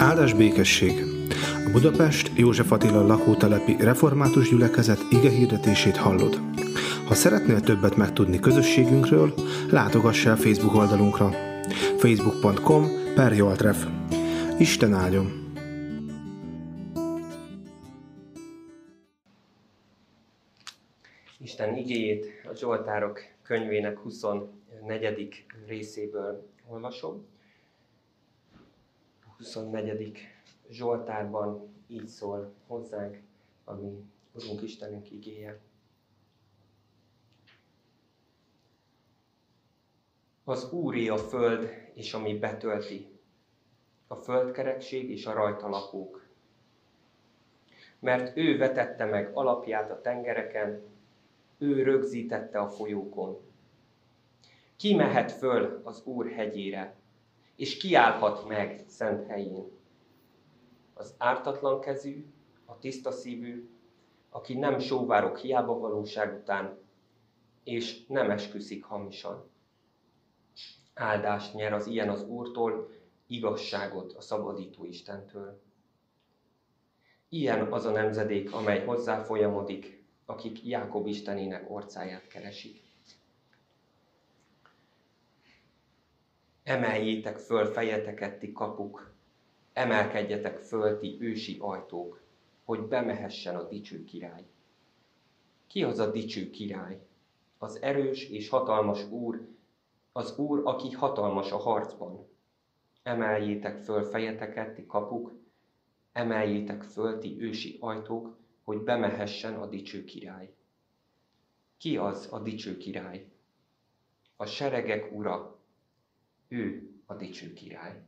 Áldás békesség! A Budapest József Attila lakótelepi református gyülekezet ige hirdetését hallod. Ha szeretnél többet megtudni közösségünkről, látogass el Facebook oldalunkra facebook.com per Joltref. Isten áldjon! Isten igéjét a Zsoltárok könyvének 24. részéből olvasom. 24. Zsoltárban így szól hozzánk, ami Urunk Istenünk igéje. Az Úri a föld, és ami betölti, a földkerekség és a rajta lakók. Mert ő vetette meg alapját a tengereken, ő rögzítette a folyókon. Ki mehet föl az Úr hegyére, és kiállhat meg szent helyén. Az ártatlan kezű, a tiszta szívű, aki nem sóvárok hiába valóság után, és nem esküszik hamisan. Áldást nyer az ilyen az Úrtól, igazságot a szabadító Istentől. Ilyen az a nemzedék, amely hozzá folyamodik, akik Jákob Istenének orcáját keresik. Emeljétek föl fejeteket, ti kapuk, emelkedjetek föl, ti ősi ajtók, hogy bemehessen a dicső király. Ki az a dicső király? Az erős és hatalmas úr, az úr, aki hatalmas a harcban. Emeljétek föl fejeteket, ti kapuk, emeljétek föl, ti ősi ajtók, hogy bemehessen a dicső király. Ki az a dicső király? A seregek ura, ő a dicső király.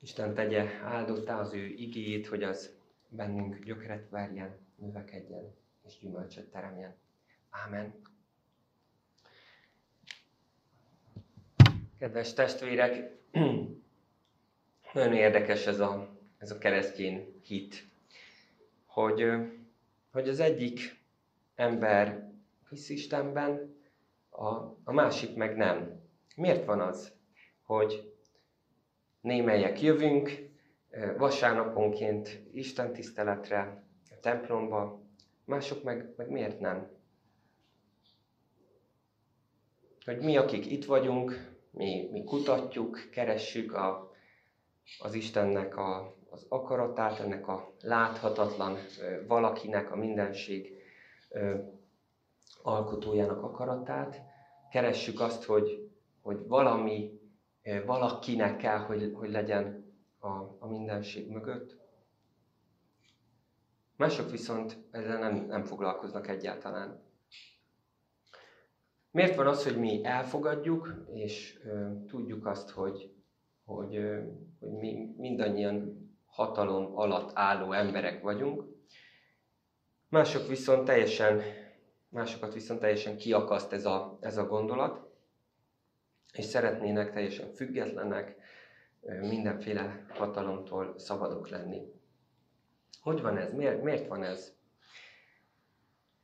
Isten tegye áldottá az ő igéjét, hogy az bennünk gyökeret verjen, növekedjen és gyümölcsöt teremjen. Ámen. Kedves testvérek, nagyon érdekes ez a, ez a keresztény hit, hogy, hogy az egyik ember hisz Istenben, a, a másik meg nem. Miért van az, hogy némelyek jövünk vasárnaponként Isten tiszteletre, a templomba, mások meg, meg miért nem? Hogy mi, akik itt vagyunk, mi, mi kutatjuk, keressük a, az Istennek a, az akaratát, ennek a láthatatlan valakinek, a mindenség alkotójának akaratát. Keressük azt, hogy, hogy valami, valakinek kell, hogy, hogy legyen a, a mindenség mögött. Mások viszont ezzel nem, nem foglalkoznak egyáltalán. Miért van az, hogy mi elfogadjuk, és ö, tudjuk azt, hogy, hogy, ö, hogy mi mindannyian hatalom alatt álló emberek vagyunk, mások viszont teljesen másokat viszont teljesen kiakaszt ez a, ez a gondolat, és szeretnének teljesen függetlenek, mindenféle hatalomtól szabadok lenni. Hogy van ez? Miért, miért van ez?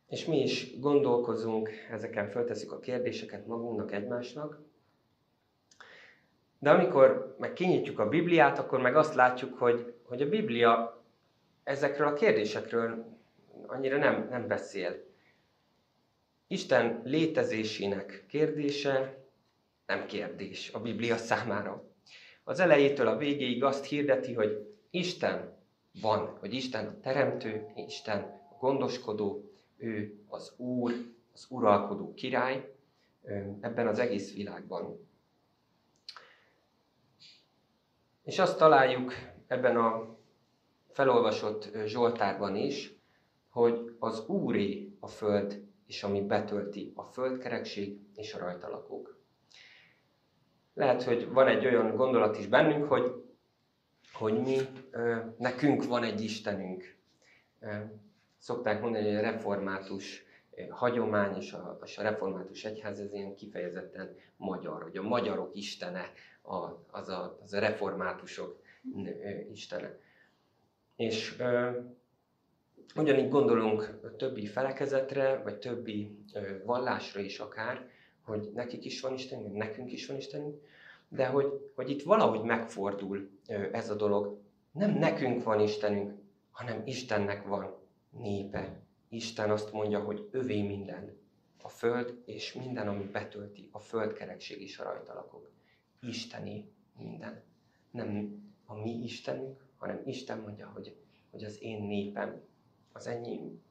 És mi is gondolkozunk, ezeken föltesszük a kérdéseket magunknak, egymásnak. De amikor meg kinyitjuk a Bibliát, akkor meg azt látjuk, hogy, hogy a Biblia ezekről a kérdésekről annyira nem, nem beszél. Isten létezésének kérdése nem kérdés a Biblia számára. Az elejétől a végéig azt hirdeti, hogy Isten van, hogy Isten a teremtő, Isten a gondoskodó, ő az Úr, az uralkodó király ebben az egész világban. És azt találjuk ebben a felolvasott Zsoltárban is, hogy az Úré a föld és ami betölti a földkerekség és a rajta lakók. Lehet, hogy van egy olyan gondolat is bennünk, hogy, hogy mi, nekünk van egy Istenünk. Szokták mondani, hogy a református hagyomány és a, és a református egyház ez ilyen kifejezetten magyar, hogy a magyarok istene az a, az a reformátusok istene. És Ugyanígy gondolunk többi felekezetre, vagy többi vallásra is akár, hogy nekik is van Istenünk, nekünk is van Istenünk, de hogy, hogy itt valahogy megfordul ez a dolog. Nem nekünk van Istenünk, hanem Istennek van népe. Isten azt mondja, hogy övé minden. A föld és minden, ami betölti, a földkerekség is a rajta lakok. Isteni minden. Nem a mi Istenünk, hanem Isten mondja, hogy, hogy az én népem, az enyém.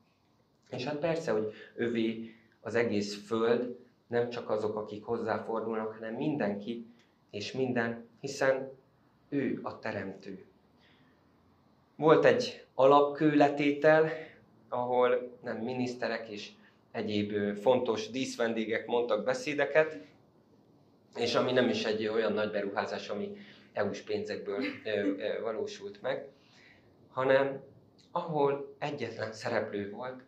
És hát persze, hogy övé az egész föld, nem csak azok, akik hozzáfordulnak, hanem mindenki és minden, hiszen ő a teremtő. Volt egy alapkőletétel, ahol nem miniszterek és egyéb fontos díszvendégek mondtak beszédeket, és ami nem is egy olyan nagy beruházás, ami EU-s pénzekből valósult meg, hanem ahol egyetlen szereplő volt,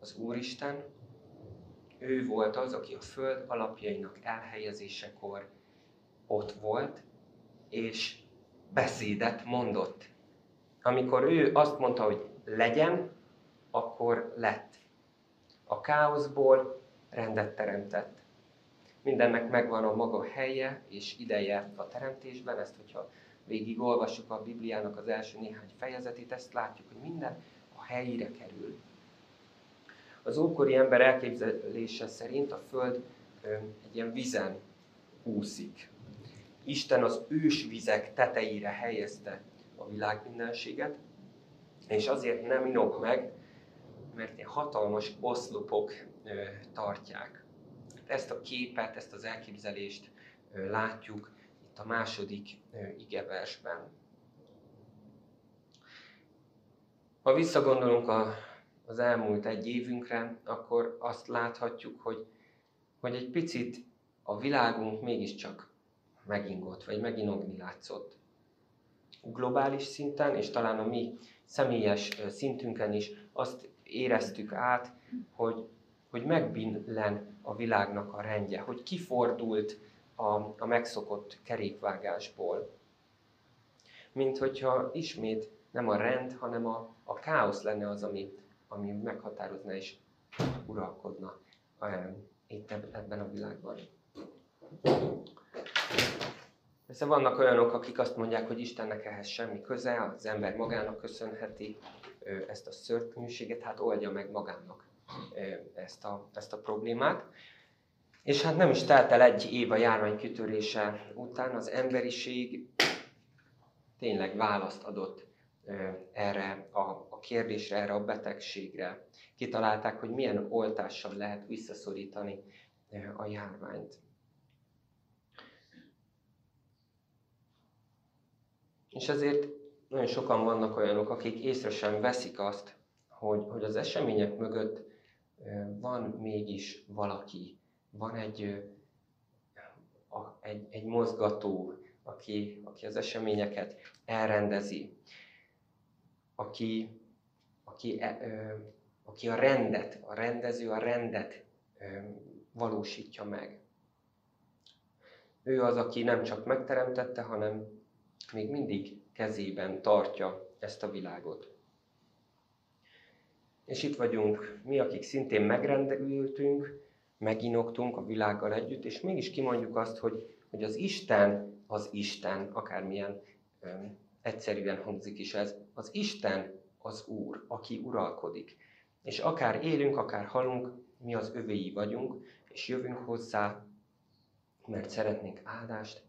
az Úristen, ő volt az, aki a föld alapjainak elhelyezésekor ott volt, és beszédet mondott. Amikor ő azt mondta, hogy legyen, akkor lett. A káoszból rendet teremtett. Mindennek megvan a maga helye és ideje a teremtésben, ezt, hogyha végigolvassuk a Bibliának az első néhány fejezetét, ezt látjuk, hogy minden a helyére kerül. Az ókori ember elképzelése szerint a Föld egy ilyen vizen úszik. Isten az ős vizek tetejére helyezte a világ mindenséget, és azért nem inog meg, mert ilyen hatalmas oszlopok tartják. Ezt a képet, ezt az elképzelést látjuk itt a második igeversben. Ha visszagondolunk a, az elmúlt egy évünkre, akkor azt láthatjuk, hogy, hogy egy picit a világunk mégiscsak megingott, vagy meginogni látszott. Globális szinten, és talán a mi személyes szintünken is azt éreztük át, hogy, hogy megbillen a világnak a rendje, hogy kifordult a, a megszokott kerékvágásból. Mint hogyha ismét nem a rend, hanem a, a káosz lenne az, ami, ami meghatározna és uralkodna itt ebben a világban. Persze vannak olyanok, akik azt mondják, hogy Istennek ehhez semmi köze, az ember magának köszönheti ezt a szörnyűséget, hát oldja meg magának ezt a, ezt a problémát. És hát nem is telt el egy év a járvány kitörése után, az emberiség tényleg választ adott erre a, a kérdésre, erre a betegségre. Kitalálták, hogy milyen oltással lehet visszaszorítani a járványt. És ezért nagyon sokan vannak olyanok, akik észre sem veszik azt, hogy, hogy az események mögött van mégis valaki, van egy, egy, egy mozgató, aki, aki az eseményeket elrendezi, aki, aki, aki a rendet, a rendező a rendet valósítja meg. Ő az, aki nem csak megteremtette, hanem még mindig kezében tartja ezt a világot. És itt vagyunk mi, akik szintén megrendültünk, meginoktunk a világgal együtt, és mégis kimondjuk azt, hogy, hogy az Isten az Isten, akármilyen öm, egyszerűen hangzik is ez, az Isten az Úr, aki uralkodik. És akár élünk, akár halunk, mi az övéi vagyunk, és jövünk hozzá, mert szeretnénk áldást,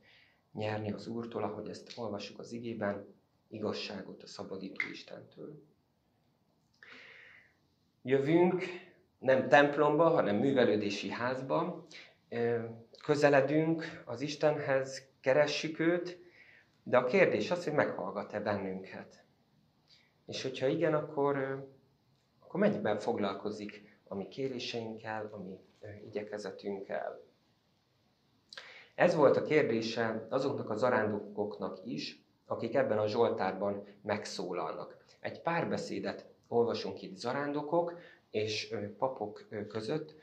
nyerni az Úrtól, ahogy ezt olvassuk az igében, igazságot a szabadító Istentől. Jövünk nem templomba, hanem művelődési házba, közeledünk az Istenhez, keressük őt, de a kérdés az, hogy meghallgat-e bennünket. És hogyha igen, akkor, akkor mennyiben foglalkozik a mi kéréseinkkel, a mi igyekezetünkkel. Ez volt a kérdése azoknak a zarándokoknak is, akik ebben a Zsoltárban megszólalnak. Egy párbeszédet olvasunk itt zarándokok és papok között,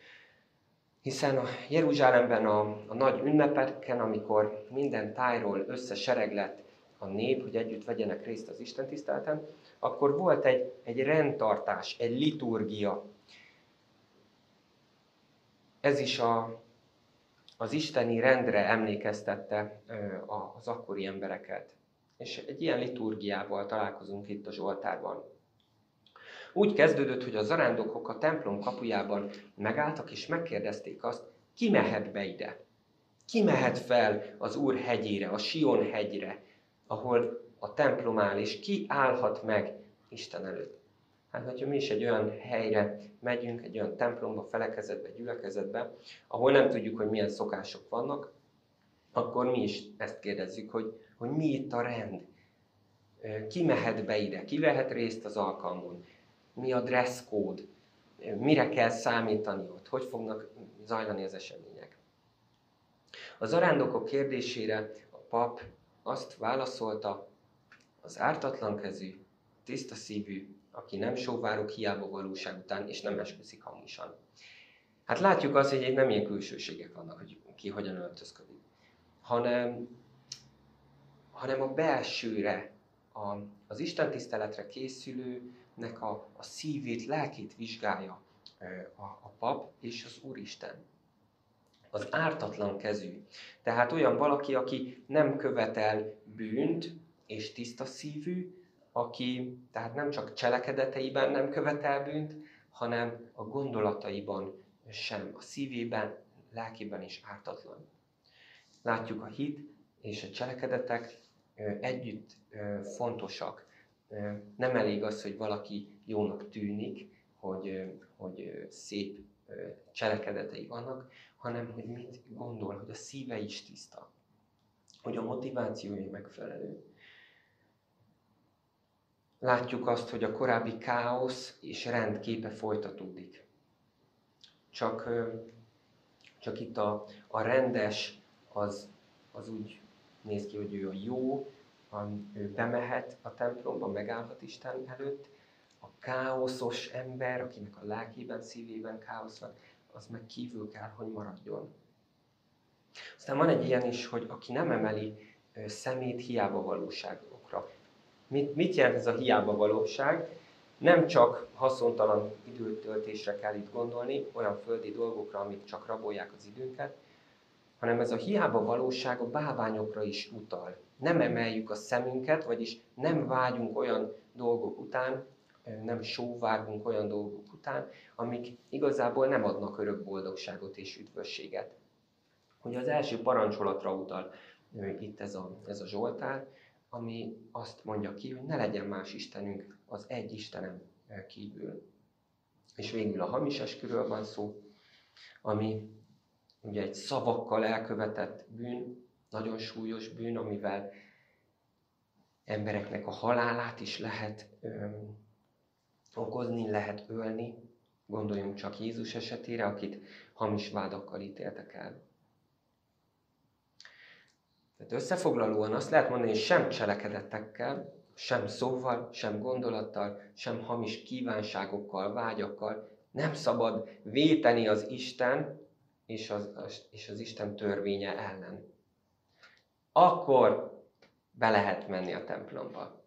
hiszen a Jeruzsálemben a, a nagy ünnepeken, amikor minden tájról összesereg lett a nép, hogy együtt vegyenek részt az Isten tiszteleten, akkor volt egy, egy rendtartás, egy liturgia. Ez is a, az isteni rendre emlékeztette az akkori embereket. És egy ilyen liturgiával találkozunk itt a Zsoltárban. Úgy kezdődött, hogy a zarándokok a templom kapujában megálltak, és megkérdezték azt, ki mehet be ide? Ki mehet fel az Úr hegyére, a Sion hegyre, ahol a templom áll, és ki állhat meg Isten előtt? Hát, hogyha mi is egy olyan helyre megyünk, egy olyan templomba, felekezetbe, gyülekezetbe, ahol nem tudjuk, hogy milyen szokások vannak, akkor mi is ezt kérdezzük, hogy, hogy mi itt a rend. Ki mehet be ide, ki vehet részt az alkalmon, mi a dress code, mire kell számítani ott, hogy fognak zajlani az események. Az zarándokok kérdésére a pap azt válaszolta, az ártatlan kezű, tiszta szívű, aki nem sóvárok hiába valóság után, és nem esküszik hamisan. Hát látjuk azt, hogy nem ilyen külsőségek vannak, hogy ki hogyan öltözködik, hanem, hanem a belsőre, a, az Isten tiszteletre készülőnek a, a szívét, lelkét vizsgálja a, a pap és az Úristen. Az ártatlan kezű. Tehát olyan valaki, aki nem követel bűnt, és tiszta szívű, aki tehát nem csak cselekedeteiben nem követel bűnt, hanem a gondolataiban sem, a szívében, lelkében is ártatlan. Látjuk a hit és a cselekedetek együtt fontosak. Nem elég az, hogy valaki jónak tűnik, hogy, hogy szép cselekedetei vannak, hanem hogy mit gondol, hogy a szíve is tiszta, hogy a motivációja megfelelő látjuk azt, hogy a korábbi káosz és rendképe folytatódik. Csak, csak itt a, a rendes az, az úgy néz ki, hogy ő a jó, ő bemehet a templomba, megállhat Isten előtt, a káoszos ember, akinek a lelkében, szívében káosz van, az meg kívül kell, hogy maradjon. Aztán van egy ilyen is, hogy aki nem emeli szemét hiába valóságokra. Mit, mit jelent ez a hiába valóság? Nem csak haszontalan időtöltésre kell itt gondolni, olyan földi dolgokra, amik csak rabolják az időnket, hanem ez a hiába valóság a báványokra is utal. Nem emeljük a szemünket, vagyis nem vágyunk olyan dolgok után, nem sóvárgunk olyan dolgok után, amik igazából nem adnak örök boldogságot és üdvösséget. Hogy az első parancsolatra utal itt ez a, ez a Zsoltár, ami azt mondja ki, hogy ne legyen más Istenünk az egy Istenem kívül. És végül a hamis esküről van szó, ami ugye egy szavakkal elkövetett bűn, nagyon súlyos bűn, amivel embereknek a halálát is lehet öm, okozni, lehet ölni. Gondoljunk csak Jézus esetére, akit hamis vádakkal ítéltek el. Tehát összefoglalóan azt lehet mondani, hogy sem cselekedettekkel, sem szóval, sem gondolattal, sem hamis kívánságokkal, vágyakkal nem szabad véteni az Isten és az, és az Isten törvénye ellen. Akkor be lehet menni a templomba.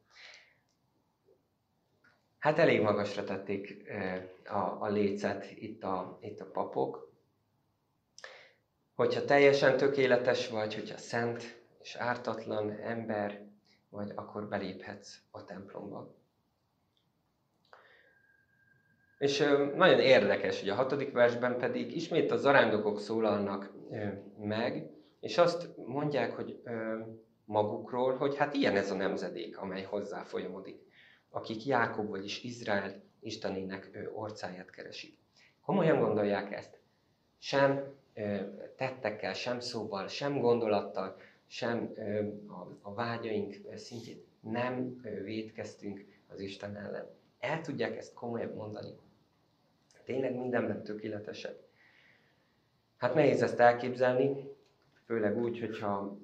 Hát elég magasra tették a, a lécet itt a, itt a papok. Hogyha teljesen tökéletes vagy, hogyha szent, és ártatlan ember vagy, akkor beléphetsz a templomba. És nagyon érdekes, hogy a hatodik versben pedig ismét a zarándokok szólalnak meg, és azt mondják, hogy magukról, hogy hát ilyen ez a nemzedék, amely hozzá folyamodik, akik Jákob, vagyis Izrael Istenének orcáját keresik. Komolyan gondolják ezt? Sem tettekkel, sem szóval, sem gondolattal, sem a, vágyaink szintjén nem védkeztünk az Isten ellen. El tudják ezt komolyan mondani. Tényleg mindenben tökéletesek. Hát nehéz ezt elképzelni, főleg úgy, hogyha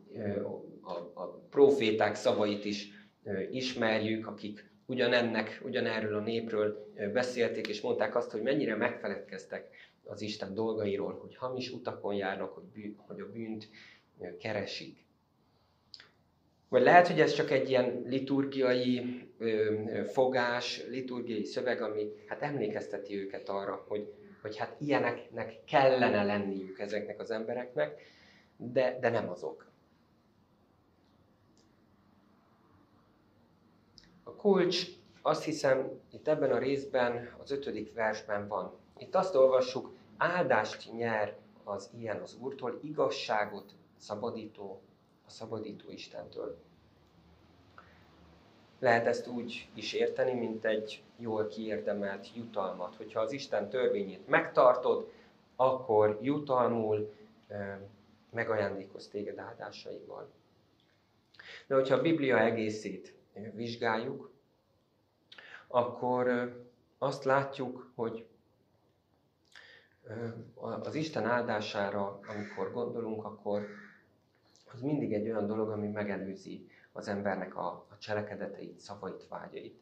a, a proféták szavait is ismerjük, akik ugyanennek, ugyanerről a népről beszélték, és mondták azt, hogy mennyire megfeledkeztek az Isten dolgairól, hogy hamis utakon járnak, hogy, bű, hogy a bűnt keresik. Vagy lehet, hogy ez csak egy ilyen liturgiai ö, fogás, liturgiai szöveg, ami hát emlékezteti őket arra, hogy, hogy hát ilyeneknek kellene lenniük ezeknek az embereknek, de, de nem azok. A kulcs azt hiszem itt ebben a részben, az ötödik versben van. Itt azt olvassuk, áldást nyer az ilyen az Úrtól, igazságot szabadító, a szabadító Istentől. Lehet ezt úgy is érteni, mint egy jól kiérdemelt jutalmat. Hogyha az Isten törvényét megtartod, akkor jutalmul megajándékoz téged áldásaival. De hogyha a Biblia egészét vizsgáljuk, akkor azt látjuk, hogy az Isten áldására, amikor gondolunk, akkor az mindig egy olyan dolog, ami megelőzi az embernek a, a cselekedeteit, szavait, vágyait.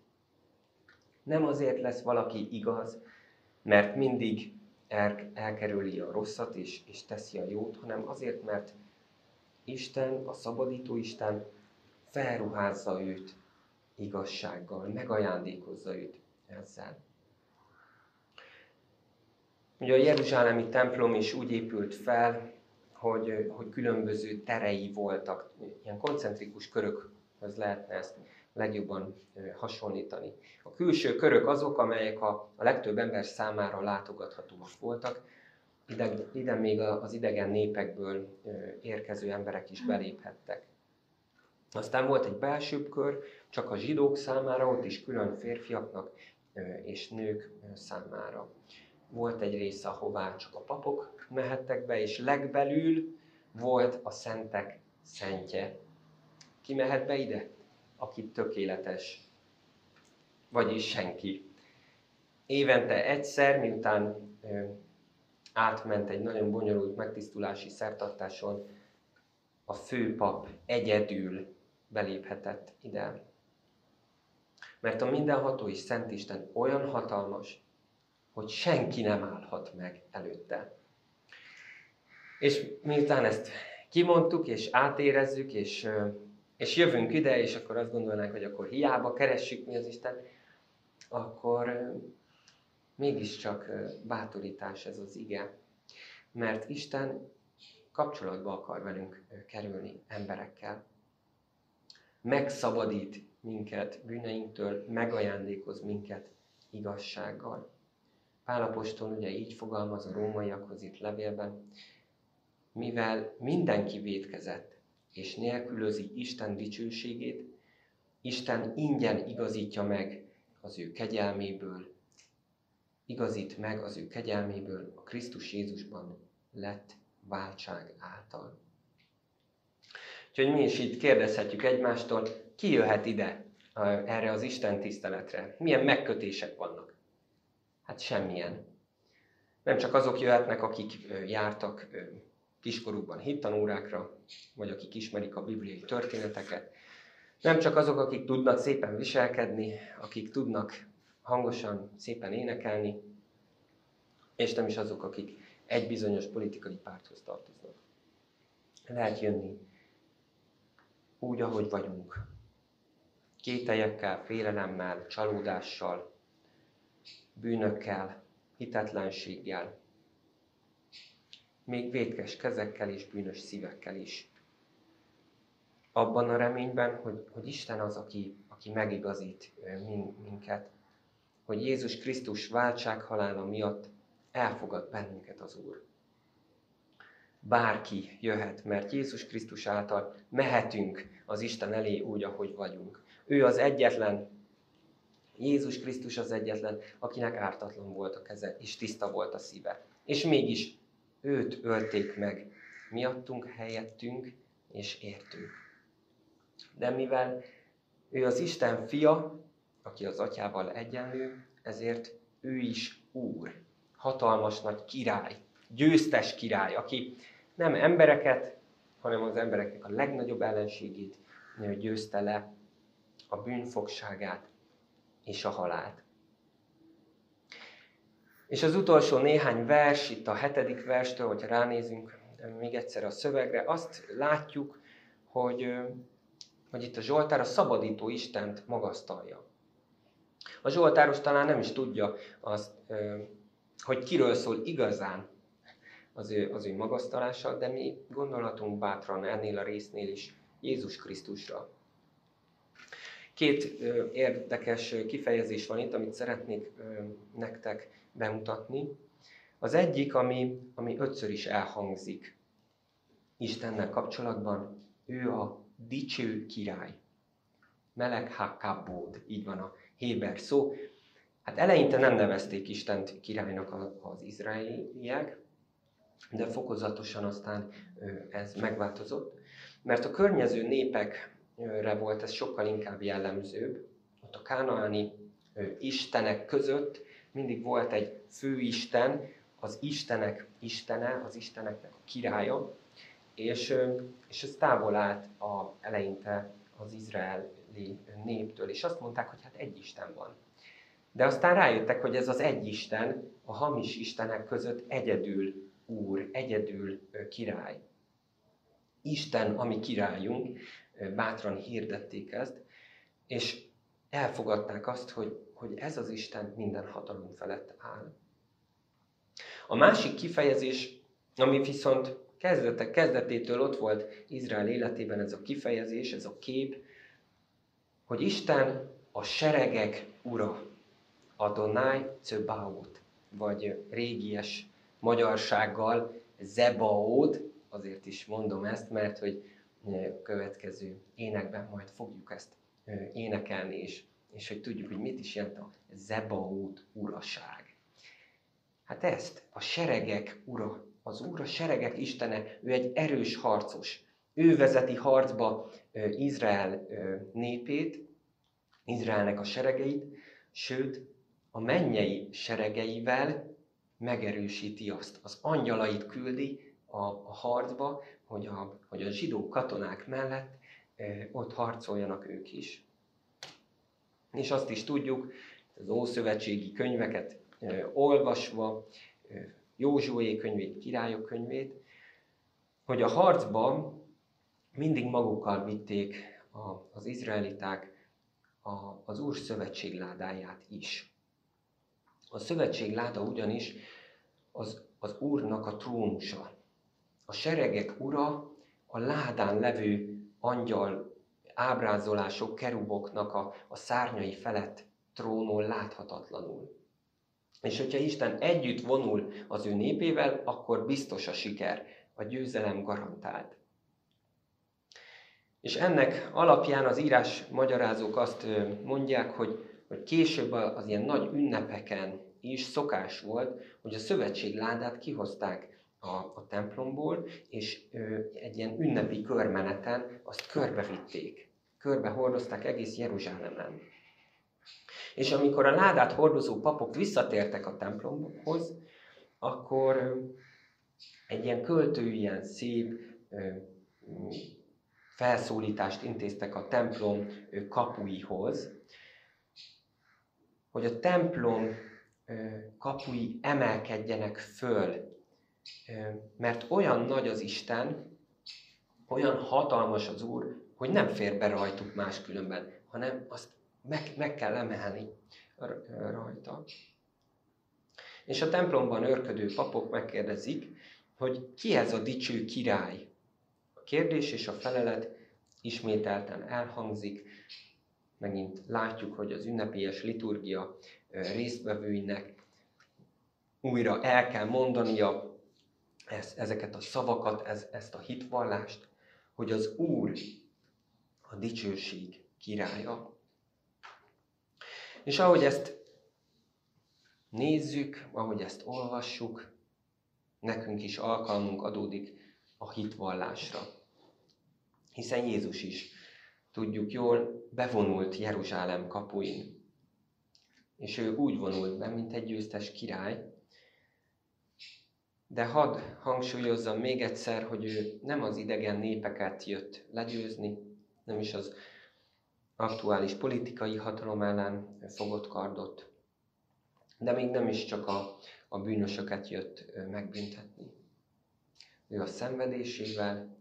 Nem azért lesz valaki igaz, mert mindig el, elkerüli a rosszat és, és teszi a jót, hanem azért, mert Isten, a szabadító Isten felruházza őt igazsággal, megajándékozza őt ezzel. Ugye a Jeruzsálemi templom is úgy épült fel, hogy, hogy különböző terei voltak, ilyen koncentrikus körök, az lehetne ezt legjobban hasonlítani. A külső körök azok, amelyek a, a legtöbb ember számára látogathatóak voltak, ide, ide még az idegen népekből érkező emberek is beléphettek. Aztán volt egy belsőbb kör, csak a zsidók számára, ott is külön férfiaknak és nők számára. Volt egy része, ahová csak a papok mehettek be, és legbelül volt a szentek szentje. Ki mehet be ide? Aki tökéletes, vagyis senki. Évente egyszer, miután átment egy nagyon bonyolult megtisztulási szertartáson, a főpap egyedül beléphetett ide. Mert a mindenható és Szent Isten olyan hatalmas, hogy senki nem állhat meg előtte. És miután ezt kimondtuk, és átérezzük, és, és jövünk ide, és akkor azt gondolnánk, hogy akkor hiába keressük mi az Isten, akkor mégiscsak bátorítás ez az ige. Mert Isten kapcsolatba akar velünk kerülni emberekkel megszabadít minket bűneinktől, megajándékoz minket igazsággal. Pálapostól ugye így fogalmaz a rómaiakhoz itt levélben, mivel mindenki védkezett, és nélkülözi Isten dicsőségét, Isten ingyen igazítja meg az ő kegyelméből, igazít meg az ő kegyelméből a Krisztus Jézusban lett váltság által. Úgyhogy mi is itt kérdezhetjük egymástól, ki jöhet ide erre az Isten tiszteletre? Milyen megkötések vannak? Hát semmilyen. Nem csak azok jöhetnek, akik jártak kiskorúban hittanórákra, vagy akik ismerik a bibliai történeteket. Nem csak azok, akik tudnak szépen viselkedni, akik tudnak hangosan, szépen énekelni, és nem is azok, akik egy bizonyos politikai párthoz tartoznak. Lehet jönni úgy, ahogy vagyunk. Kételyekkel, félelemmel, csalódással, bűnökkel, hitetlenséggel, még vétkes kezekkel és bűnös szívekkel is. Abban a reményben, hogy, hogy Isten az, aki, aki megigazít minket, hogy Jézus Krisztus váltsághalála miatt elfogad bennünket az Úr bárki jöhet, mert Jézus Krisztus által mehetünk az Isten elé úgy, ahogy vagyunk. Ő az egyetlen, Jézus Krisztus az egyetlen, akinek ártatlan volt a keze, és tiszta volt a szíve. És mégis őt ölték meg, miattunk, helyettünk és értünk. De mivel ő az Isten fia, aki az atyával egyenlő, ezért ő is úr, hatalmas nagy király, győztes király, aki nem embereket, hanem az embereknek a legnagyobb ellenségét győzte le, a bűnfogságát és a halált. És az utolsó néhány vers, itt a hetedik verstől, hogyha ránézünk még egyszer a szövegre, azt látjuk, hogy, hogy itt a Zsoltár a szabadító Istent magasztalja. A Zsoltáros talán nem is tudja azt, hogy kiről szól igazán az ő, az ő magasztalása, de mi gondolatunk bátran ennél a résznél is Jézus Krisztusra. Két érdekes kifejezés van itt, amit szeretnék nektek bemutatni. Az egyik, ami, ami ötször is elhangzik Istennel kapcsolatban, ő a dicső király. Melek Hakabód, így van a héber szó. Hát eleinte nem nevezték Istent királynak az izraeliek, de fokozatosan aztán ez megváltozott, mert a környező népekre volt ez sokkal inkább jellemzőbb. Ott a kánaáni istenek között mindig volt egy főisten, az istenek istene, az isteneknek a királya, és, és ez távol állt a, eleinte az izraeli néptől, és azt mondták, hogy hát egy Isten van. De aztán rájöttek, hogy ez az egy Isten a hamis Istenek között egyedül úr, egyedül király. Isten, ami királyunk, bátran hirdették ezt, és elfogadták azt, hogy, hogy ez az Isten minden hatalom felett áll. A másik kifejezés, ami viszont kezdetek kezdetétől ott volt Izrael életében ez a kifejezés, ez a kép, hogy Isten a seregek ura, Adonai Cöbaot, vagy régies magyarsággal Zebaód, azért is mondom ezt, mert hogy következő énekben majd fogjuk ezt énekelni, és, és hogy tudjuk, hogy mit is jelent a Zebaód uraság. Hát ezt, a seregek ura, az Úr a seregek istene, ő egy erős harcos. Ő vezeti harcba Izrael népét, Izraelnek a seregeit, sőt, a mennyei seregeivel megerősíti azt. Az angyalait küldi a, a harcba, hogy a, hogy a zsidó katonák mellett ott harcoljanak ők is. És azt is tudjuk, az ószövetségi könyveket olvasva, Józsué könyvét, királyok könyvét, hogy a harcban mindig magukkal vitték az izraeliták az Úr szövetségládáját is. A szövetségláda ugyanis az, az Úrnak a trónusa. A seregek ura a ládán levő angyal ábrázolások, keruboknak a, a szárnyai felett trónol láthatatlanul. És hogyha Isten együtt vonul az ő népével, akkor biztos a siker, a győzelem garantált. És ennek alapján az írás magyarázók azt mondják, hogy, hogy később az ilyen nagy ünnepeken is szokás volt, hogy a szövetségládát kihozták a, a templomból, és ö, egy ilyen ünnepi körmeneten azt körbevitték. Körbe hordozták egész Jeruzsálemen. És amikor a ládát hordozó papok visszatértek a templomhoz, akkor egy ilyen költő, ilyen szép felszólítást intéztek a templom kapuihoz, hogy a templom kapui emelkedjenek föl, mert olyan nagy az Isten, olyan hatalmas az Úr, hogy nem fér be rajtuk máskülönben, hanem azt meg, meg kell emelni rajta. És a templomban örködő papok megkérdezik, hogy ki ez a dicső király. A kérdés és a felelet ismételten elhangzik. Megint látjuk, hogy az ünnepélyes liturgia résztvevőinek újra el kell mondania ezt, ezeket a szavakat, ez, ezt a hitvallást, hogy az Úr a dicsőség királya. És ahogy ezt nézzük, ahogy ezt olvassuk, nekünk is alkalmunk adódik a hitvallásra. Hiszen Jézus is, tudjuk jól, bevonult Jeruzsálem kapuin. És ő úgy vonult be, mint egy győztes király. De hadd hangsúlyozzam még egyszer, hogy ő nem az idegen népeket jött legyőzni, nem is az aktuális politikai hatalom ellen fogott kardot, de még nem is csak a, a bűnösöket jött megbüntetni. Ő a szenvedésével,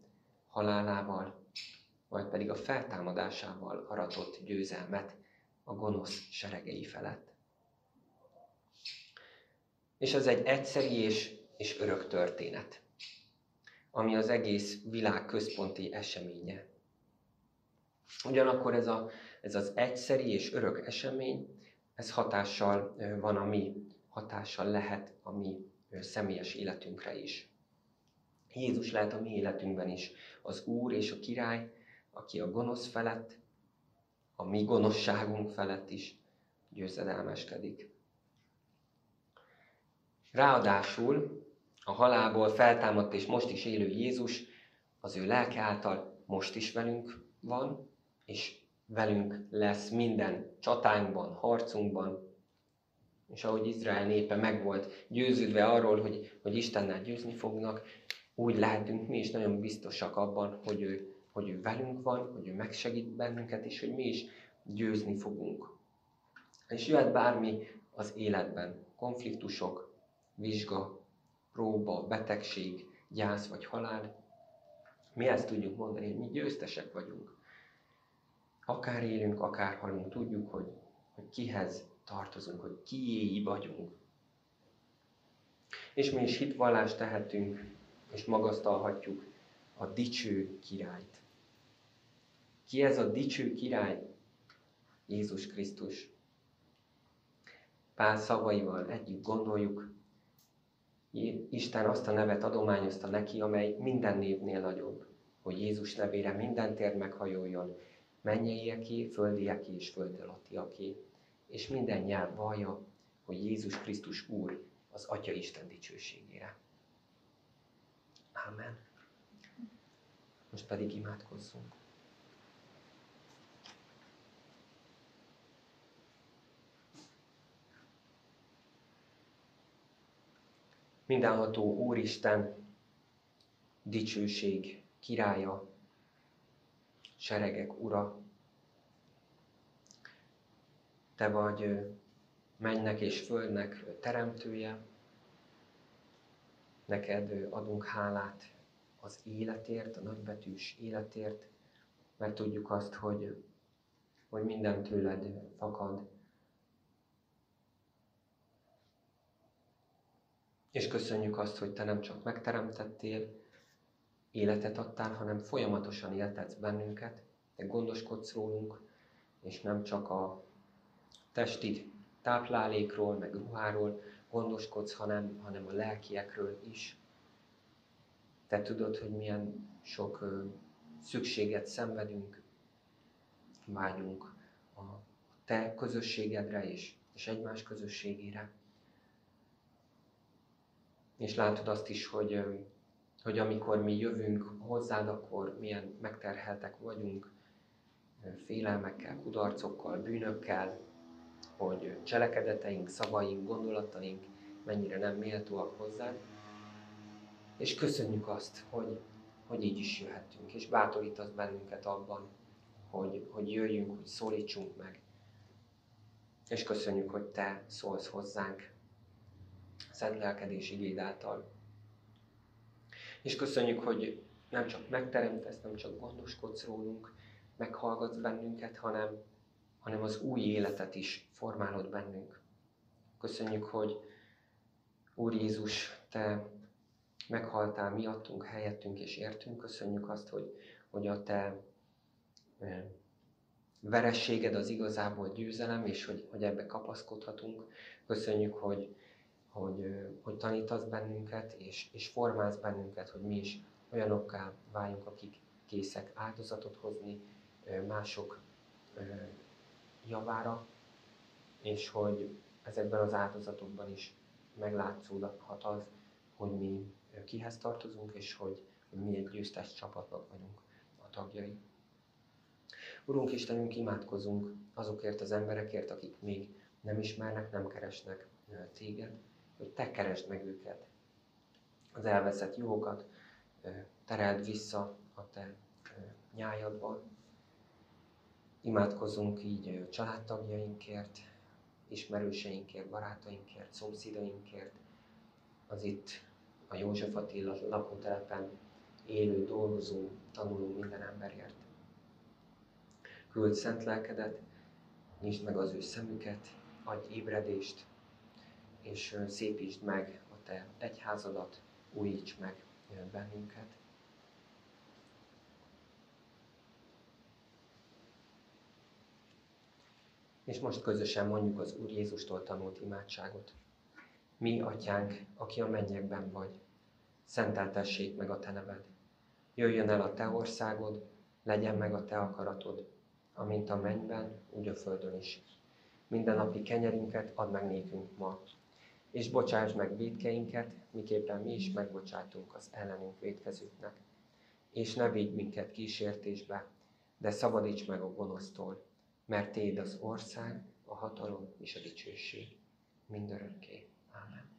halálával, majd pedig a feltámadásával aratott győzelmet a gonosz seregei felett. És ez egy egyszeri és és örök történet, ami az egész világ központi eseménye. Ugyanakkor ez, a, ez az egyszeri és örök esemény, ez hatással van a mi, hatással lehet a mi személyes életünkre is. Jézus lehet a mi életünkben is az Úr és a Király, aki a gonosz felett, a mi gonoszságunk felett is győzedelmeskedik. Ráadásul a halálból feltámadt és most is élő Jézus az ő lelke által most is velünk van, és velünk lesz minden csatánkban, harcunkban, és ahogy Izrael népe meg volt győződve arról, hogy, hogy Istennel győzni fognak, úgy lehetünk mi is nagyon biztosak abban, hogy ő, hogy ő velünk van, hogy ő megsegít bennünket, és hogy mi is győzni fogunk. És jöhet bármi az életben, konfliktusok, vizsga, próba, betegség, gyász vagy halál, mi ezt tudjuk mondani, hogy mi győztesek vagyunk. Akár élünk, akár halunk, tudjuk, hogy, hogy kihez tartozunk, hogy kiéi vagyunk. És mi is hitvallást tehetünk, és magasztalhatjuk a dicső királyt. Ki ez a dicső király? Jézus Krisztus. Pál szavaival együtt gondoljuk, Isten azt a nevet adományozta neki, amely minden névnél nagyobb, hogy Jézus nevére minden tér meghajoljon, mennyeieké, földieké és föld alattiaké, és minden nyelv vallja, hogy Jézus Krisztus Úr az Atya Isten dicsőségére. Amen. Most pedig imádkozzunk. Mindenható Úristen, dicsőség királya, seregek ura, te vagy mennek és földnek teremtője, neked adunk hálát az életért, a nagybetűs életért, mert tudjuk azt, hogy, hogy minden tőled fakad. És köszönjük azt, hogy te nem csak megteremtettél, életet adtál, hanem folyamatosan éltetsz bennünket, te gondoskodsz rólunk, és nem csak a testi táplálékról, meg ruháról gondoskodsz, hanem, hanem a lelkiekről is. Te tudod, hogy milyen sok ö, szükséget szenvedünk, vágyunk a te közösségedre és, és egymás közösségére. És látod azt is, hogy, hogy amikor mi jövünk hozzád, akkor milyen megterheltek vagyunk, félelmekkel, kudarcokkal, bűnökkel, hogy cselekedeteink, szavaink, gondolataink mennyire nem méltóak hozzá. És köszönjük azt, hogy, hogy így is jöhetünk, és bátorítasz bennünket abban, hogy, hogy jöjjünk, hogy szólítsunk meg. És köszönjük, hogy Te szólsz hozzánk szent lelkedés igéd által. És köszönjük, hogy nem csak megteremtesz, nem csak gondoskodsz rólunk, meghallgatsz bennünket, hanem, hanem az új életet is formálod bennünk. Köszönjük, hogy Úr Jézus, Te meghaltál miattunk, helyettünk és értünk. Köszönjük azt, hogy, hogy a Te verességed az igazából győzelem, és hogy, hogy ebbe kapaszkodhatunk. Köszönjük, hogy, hogy, hogy tanítasz bennünket, és, és formálsz bennünket, hogy mi is olyanokká váljunk, akik készek áldozatot hozni mások javára, és hogy ezekben az áldozatokban is meglátszódhat az, hogy mi kihez tartozunk, és hogy, mi egy győztes csapatnak vagyunk a tagjai. Urunk Istenünk, imádkozunk azokért az emberekért, akik még nem ismernek, nem keresnek téged, hogy te keresd meg őket. Az elveszett jókat tereld vissza a te nyájadban. Imádkozunk így családtagjainkért, ismerőseinkért, barátainkért, szomszédainkért, az itt a József Attila lakótelepen élő, dolgozó, tanuló minden emberért. Küld szent lelkedet, nyisd meg az ő szemüket, adj ébredést, és szépítsd meg a Te egyházadat, újíts meg bennünket. És most közösen mondjuk az Úr Jézustól tanult imádságot. Mi, Atyánk, aki a mennyekben vagy, szenteltessék meg a Te neved. Jöjjön el a Te országod, legyen meg a Te akaratod, amint a mennyben, úgy a földön is. Minden napi kenyerünket add meg nékünk ma, és bocsáss meg védkeinket, miképpen mi is megbocsátunk az ellenünk védkezőknek. És ne védj minket kísértésbe, de szabadíts meg a gonosztól, mert Téd az ország, a hatalom és a dicsőség mindörökké. Amen.